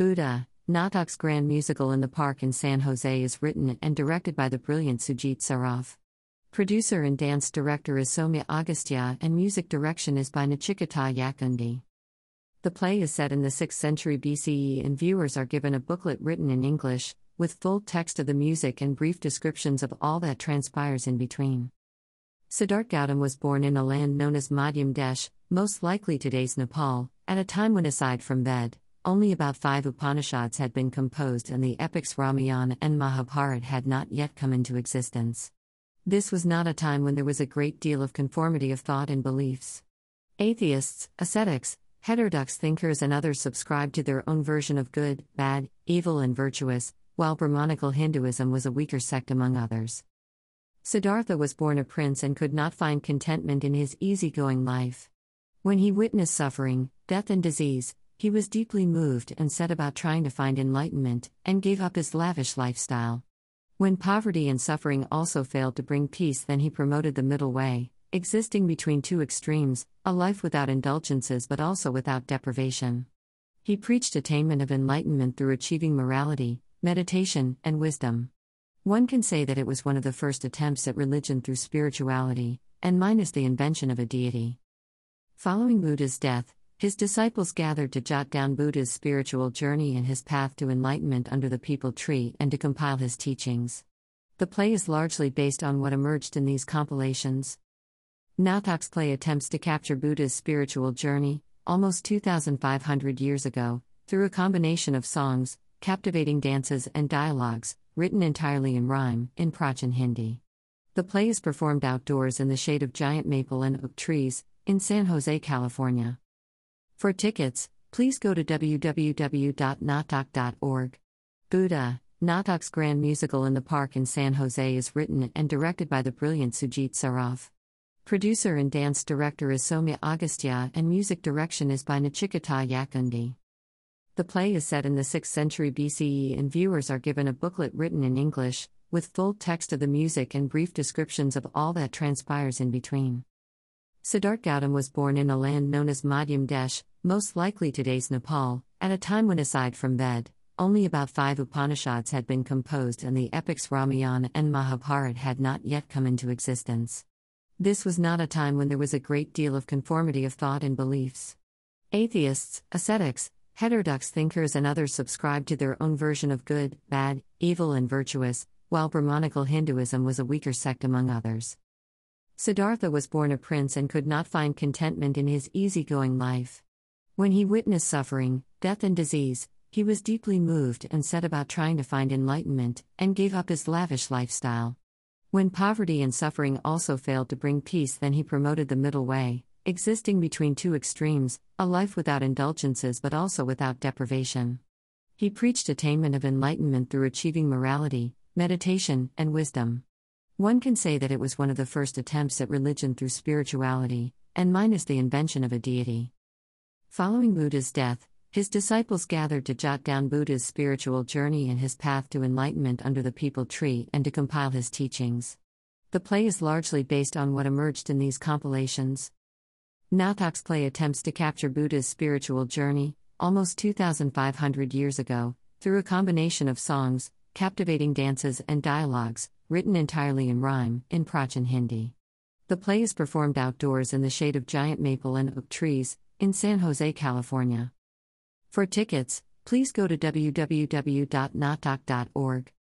Buddha, Natak's grand musical in the park in San Jose is written and directed by the brilliant Sujit Saraf. Producer and dance director is Soumya Agastya, and music direction is by Nachiketa Yakundi. The play is set in the 6th century BCE, and viewers are given a booklet written in English, with full text of the music and brief descriptions of all that transpires in between. Siddharth Gautam was born in a land known as Madhyam Desh, most likely today's Nepal, at a time when, aside from Ved, only about five Upanishads had been composed and the epics Ramayana and Mahabharata had not yet come into existence. This was not a time when there was a great deal of conformity of thought and beliefs. Atheists, ascetics, heterodox thinkers, and others subscribed to their own version of good, bad, evil, and virtuous, while Brahmanical Hinduism was a weaker sect among others. Siddhartha was born a prince and could not find contentment in his easygoing life. When he witnessed suffering, death, and disease, he was deeply moved and set about trying to find enlightenment, and gave up his lavish lifestyle. When poverty and suffering also failed to bring peace, then he promoted the middle way, existing between two extremes a life without indulgences but also without deprivation. He preached attainment of enlightenment through achieving morality, meditation, and wisdom. One can say that it was one of the first attempts at religion through spirituality, and minus the invention of a deity. Following Buddha's death, his disciples gathered to jot down Buddha's spiritual journey and his path to enlightenment under the peepal tree and to compile his teachings. The play is largely based on what emerged in these compilations. Natak's play attempts to capture Buddha's spiritual journey, almost 2,500 years ago, through a combination of songs, captivating dances, and dialogues, written entirely in rhyme, in Prachin Hindi. The play is performed outdoors in the shade of giant maple and oak trees, in San Jose, California. For tickets, please go to www.natak.org. Buddha, Natak's grand musical in the park in San Jose is written and directed by the brilliant Sujit Saraf. Producer and dance director is Soumya Agastya, and music direction is by Nachiketa Yakundi. The play is set in the 6th century BCE, and viewers are given a booklet written in English, with full text of the music and brief descriptions of all that transpires in between. Siddharth Gautam was born in a land known as Madhyam Desh, most likely today's Nepal, at a time when, aside from Ved, only about five Upanishads had been composed and the epics Ramayana and Mahabharata had not yet come into existence. This was not a time when there was a great deal of conformity of thought and beliefs. Atheists, ascetics, heterodox thinkers, and others subscribed to their own version of good, bad, evil, and virtuous, while Brahmanical Hinduism was a weaker sect among others. Siddhartha was born a prince and could not find contentment in his easygoing life. When he witnessed suffering, death, and disease, he was deeply moved and set about trying to find enlightenment, and gave up his lavish lifestyle. When poverty and suffering also failed to bring peace, then he promoted the middle way, existing between two extremes a life without indulgences but also without deprivation. He preached attainment of enlightenment through achieving morality, meditation, and wisdom. One can say that it was one of the first attempts at religion through spirituality, and minus the invention of a deity. Following Buddha's death, his disciples gathered to jot down Buddha's spiritual journey and his path to enlightenment under the peepal tree and to compile his teachings. The play is largely based on what emerged in these compilations. Natak's play attempts to capture Buddha's spiritual journey, almost 2,500 years ago, through a combination of songs, captivating dances, and dialogues, written entirely in rhyme, in Prachin Hindi. The play is performed outdoors in the shade of giant maple and oak trees, in San Jose, California. For tickets, please go to www.natak.org.